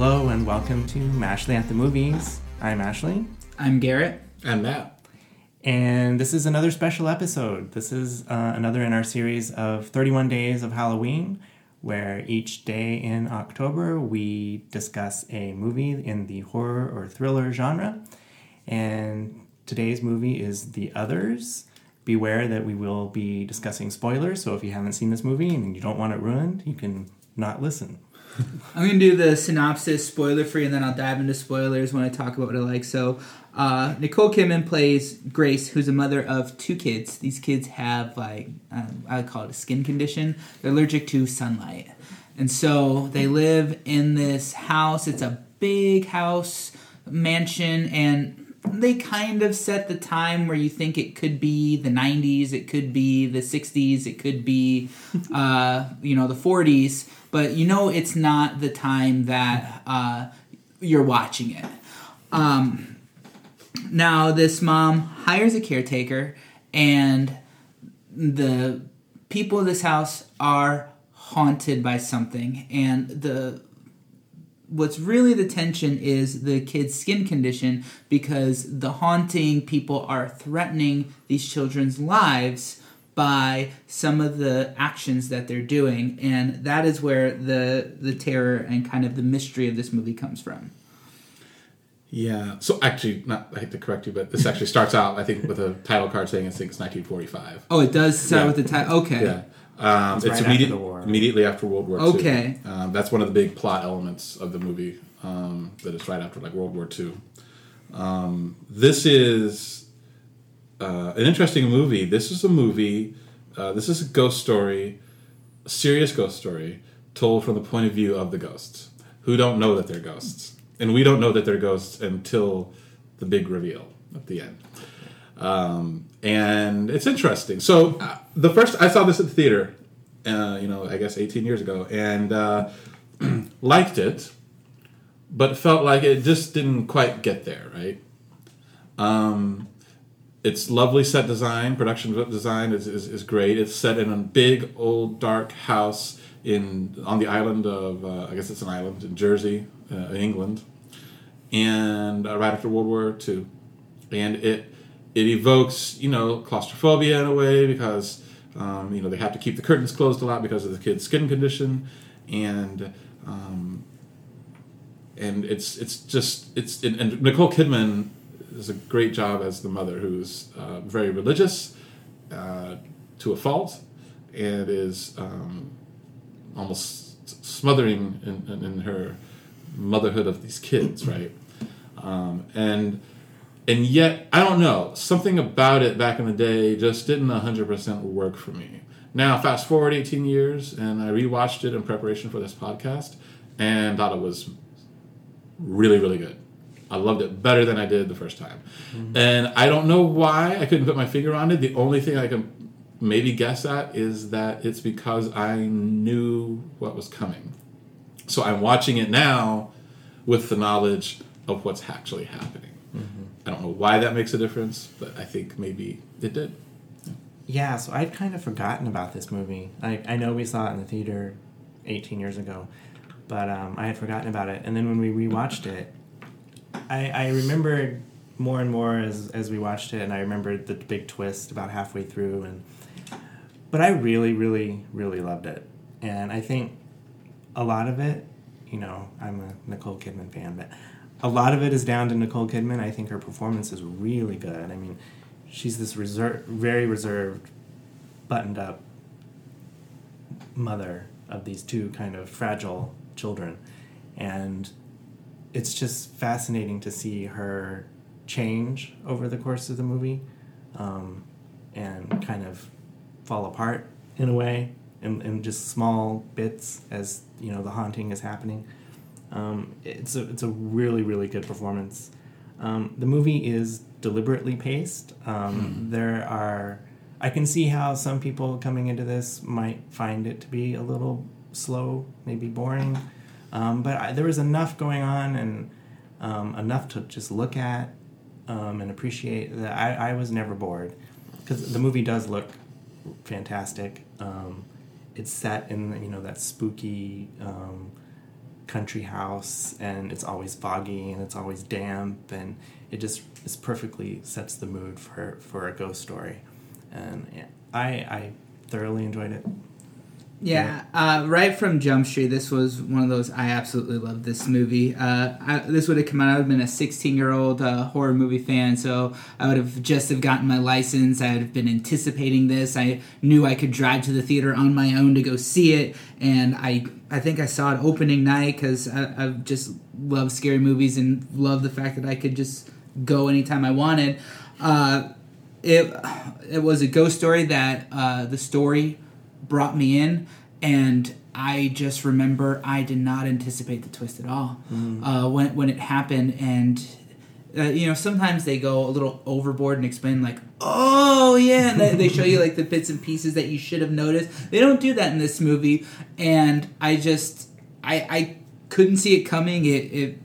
Hello and welcome to Mashley at the Movies. I'm Ashley, I'm Garrett. I'm Matt. and this is another special episode. This is uh, another in our series of 31 Days of Halloween, where each day in October we discuss a movie in the horror or thriller genre. And today's movie is The Others. Beware that we will be discussing spoilers, so if you haven't seen this movie and you don't want it ruined, you can not listen. I'm gonna do the synopsis, spoiler free, and then I'll dive into spoilers when I talk about what I like. So, uh, Nicole Kidman plays Grace, who's a mother of two kids. These kids have like um, I call it a skin condition. They're allergic to sunlight, and so they live in this house. It's a big house mansion, and they kind of set the time where you think it could be the 90s, it could be the 60s, it could be, uh, you know, the 40s, but you know it's not the time that uh, you're watching it. Um, now, this mom hires a caretaker, and the people of this house are haunted by something, and the what's really the tension is the kid's skin condition because the haunting people are threatening these children's lives by some of the actions that they're doing and that is where the the terror and kind of the mystery of this movie comes from Yeah. So actually, not I hate to correct you, but this actually starts out, I think, with a title card saying I think it's 1945. oh it does start Yeah. with the title okay Yeah. Um, It's it's right after immediate, war. immediately after World War II. Okay. Um, that's one of the big plot elements of the movie. Um, that it's right after like World War II. Um, this is uh, an interesting movie. This is a movie. Uh, this is a ghost story, a serious ghost story, told from the point of view of the ghosts, who don't know that they're ghosts, and we don't know that they're ghosts until the big reveal at the end. Um, and it's interesting. So uh, the first I saw this at the theater, uh, you know, I guess 18 years ago, and uh, liked it, but felt like it just didn't quite get there. Right. Um, it's lovely set design, production design is, is, is great. It's set in a big old dark house in on the island of uh, I guess it's an island in Jersey, uh, England, and uh, right after World War II, and it it evokes you know claustrophobia in a way because um, you know they have to keep the curtains closed a lot because of the kid's skin condition, and um, and it's it's just it's and, Nicole Kidman does a great job as the mother who's uh, very religious uh, to a fault and is um, almost smothering in, in, in her motherhood of these kids, right? Um, and and yet I don't know something about it back in the day just didn't hundred percent work for me. Now fast forward eighteen years and I rewatched it in preparation for this podcast and thought it was really really good. I loved it better than I did the first time, mm-hmm. and I don't know why I couldn't put my finger on it. The only thing I can maybe guess at is that it's because I knew what was coming. So I'm watching it now with the knowledge of what's actually happening. I don't know why that makes a difference, but I think maybe it did. Yeah, so I'd kind of forgotten about this movie. I, I know we saw it in the theater 18 years ago, but um, I had forgotten about it. And then when we rewatched it, I, I remembered more and more as, as we watched it, and I remembered the big twist about halfway through. And But I really, really, really loved it. And I think a lot of it, you know, I'm a Nicole Kidman fan, but a lot of it is down to Nicole Kidman. I think her performance is really good. I mean, she's this reserved, very reserved, buttoned up mother of these two kind of fragile children. And it's just fascinating to see her change over the course of the movie um, and kind of fall apart in a way in, in just small bits as you know the haunting is happening um, it's a it's a really really good performance. Um, the movie is deliberately paced. Um, there are I can see how some people coming into this might find it to be a little slow maybe boring. Um, but I, there was enough going on and um, enough to just look at um, and appreciate that I, I was never bored. Because the movie does look fantastic. Um, it's set in you know that spooky um, country house and it's always foggy and it's always damp and it just is perfectly sets the mood for for a ghost story and I I thoroughly enjoyed it. Yeah, uh, right from Jump Street, this was one of those. I absolutely loved this movie. Uh, I, this would have come out. I would have been a 16 year old uh, horror movie fan, so I would have just have gotten my license. I would have been anticipating this. I knew I could drive to the theater on my own to go see it, and I I think I saw it opening night because I, I just love scary movies and love the fact that I could just go anytime I wanted. Uh, it it was a ghost story that uh, the story brought me in and I just remember I did not anticipate the twist at all uh, when when it happened, and uh, you know sometimes they go a little overboard and explain like, oh yeah, and they, they show you like the bits and pieces that you should have noticed. They don't do that in this movie, and I just I I couldn't see it coming. It it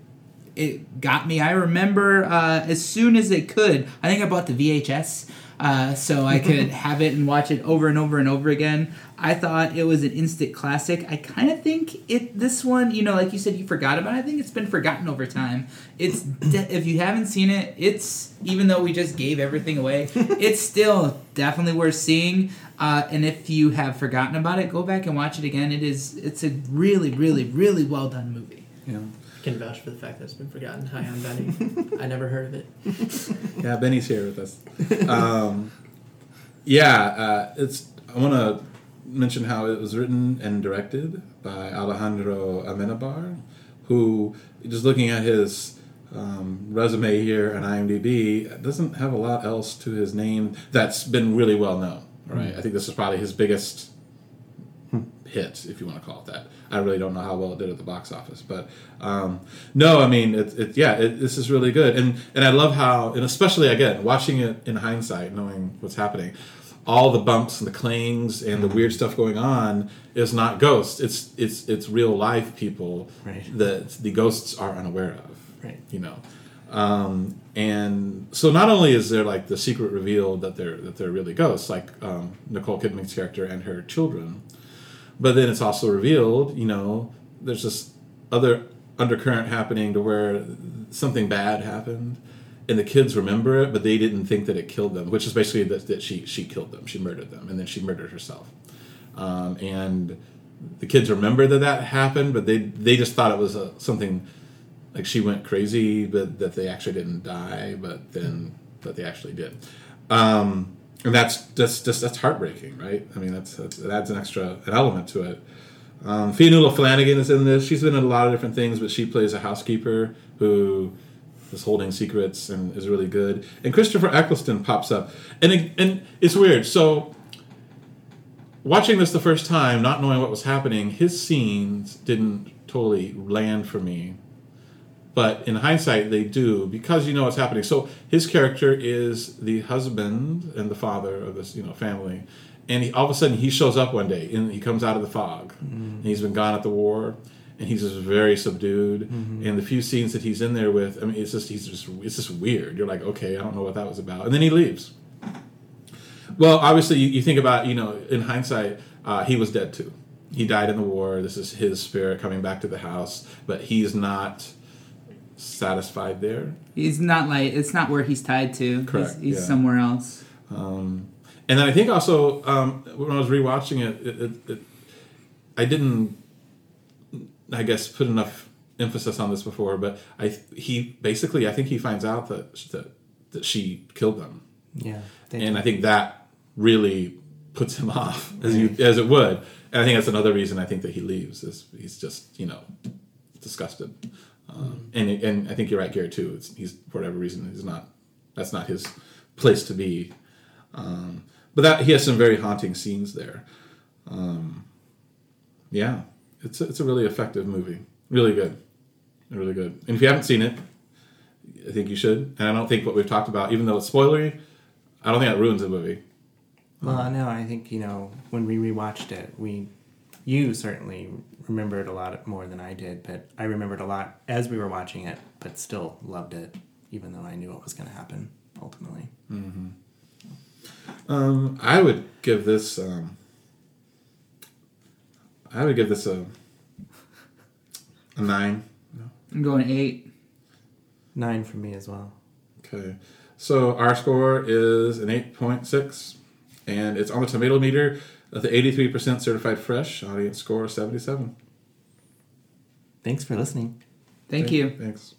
it got me. I remember uh, as soon as it could. I think I bought the VHS uh, so I could have it and watch it over and over and over again. I thought it was an instant classic. I kind of think it. This one, you know, like you said, you forgot about. it. I think it's been forgotten over time. It's de- if you haven't seen it, it's even though we just gave everything away, it's still definitely worth seeing. Uh, and if you have forgotten about it, go back and watch it again. It is. It's a really, really, really well done movie. Yeah. Can vouch for the fact that it's been forgotten. Hi, I'm Benny. I never heard of it. Yeah, Benny's here with us. Um, yeah, uh, it's. I want to mention how it was written and directed by Alejandro Amenabar, who, just looking at his um, resume here on IMDb, doesn't have a lot else to his name that's been really well known. Right, I think this is probably his biggest hit, if you want to call it that. I really don't know how well it did at the box office, but um, no, I mean, it, it yeah, it, this is really good, and and I love how, and especially again, watching it in hindsight, knowing what's happening, all the bumps and the clings and the weird stuff going on is not ghosts. It's it's it's real life people Right. that the ghosts are unaware of. Right. You know. Um, and so not only is there like the secret reveal that they're that they're really ghosts, like um, Nicole Kidman's character and her children, but then it's also revealed, you know, there's this other undercurrent happening to where something bad happened, and the kids remember it, but they didn't think that it killed them, which is basically that, that she she killed them, she murdered them, and then she murdered herself, um, and the kids remember that that happened, but they they just thought it was a, something like she went crazy, but that they actually didn't die, but then that they actually did. Um, and that's just, just that's heartbreaking, right? I mean, that's, that's it adds an extra an element to it. Um, Fionnuala Flanagan is in this. She's been in a lot of different things, but she plays a housekeeper who is holding secrets and is really good. And Christopher Eccleston pops up, and it, and it's weird. So watching this the first time, not knowing what was happening, his scenes didn't totally land for me. But in hindsight, they do because you know what's happening. So his character is the husband and the father of this, you know, family, and he, all of a sudden he shows up one day and he comes out of the fog, and he's been gone at the war, and he's just very subdued. And the few scenes that he's in there with, I mean, it's just he's just it's just weird. You're like, okay, I don't know what that was about, and then he leaves. Well, obviously, you, you think about, you know, in hindsight, uh, he was dead too. He died in the war. This is his spirit coming back to the house, but he's not satisfied there. He's not like it's not where he's tied to. Correct, He's, he's yeah. somewhere else. Um, and then I think also um, when I was rewatching it, it, it, it, I didn't, I guess, put enough emphasis on this before, but I he basically I think he finds out that that, that she killed them. Yeah. They and I think that really puts him off as you as it would. And I think that's another reason I think that he leaves is he's just you know disgusted. Um, and and I think you're right, Garrett too. It's, he's for whatever reason he's not. That's not his place to be. Um, but that he has some very haunting scenes there. Um, yeah, it's a, it's a really effective movie. Really good, really good. And if you haven't seen it, I think you should. And I don't think what we've talked about, even though it's spoilery, I don't think that ruins the movie. Well, no, I think you know when we rewatched it, we, you certainly remembered a lot more than I did, but I remembered a lot as we were watching it, but still loved it, even though I knew what was going to happen ultimately. Um, I would give this. Um, I would give this a. A nine. I'm going eight. Nine for me as well. Okay. So our score is an 8.6, and it's on the tomato meter. The 83% certified fresh audience score is 77. Thanks for listening. Thank you. Thanks.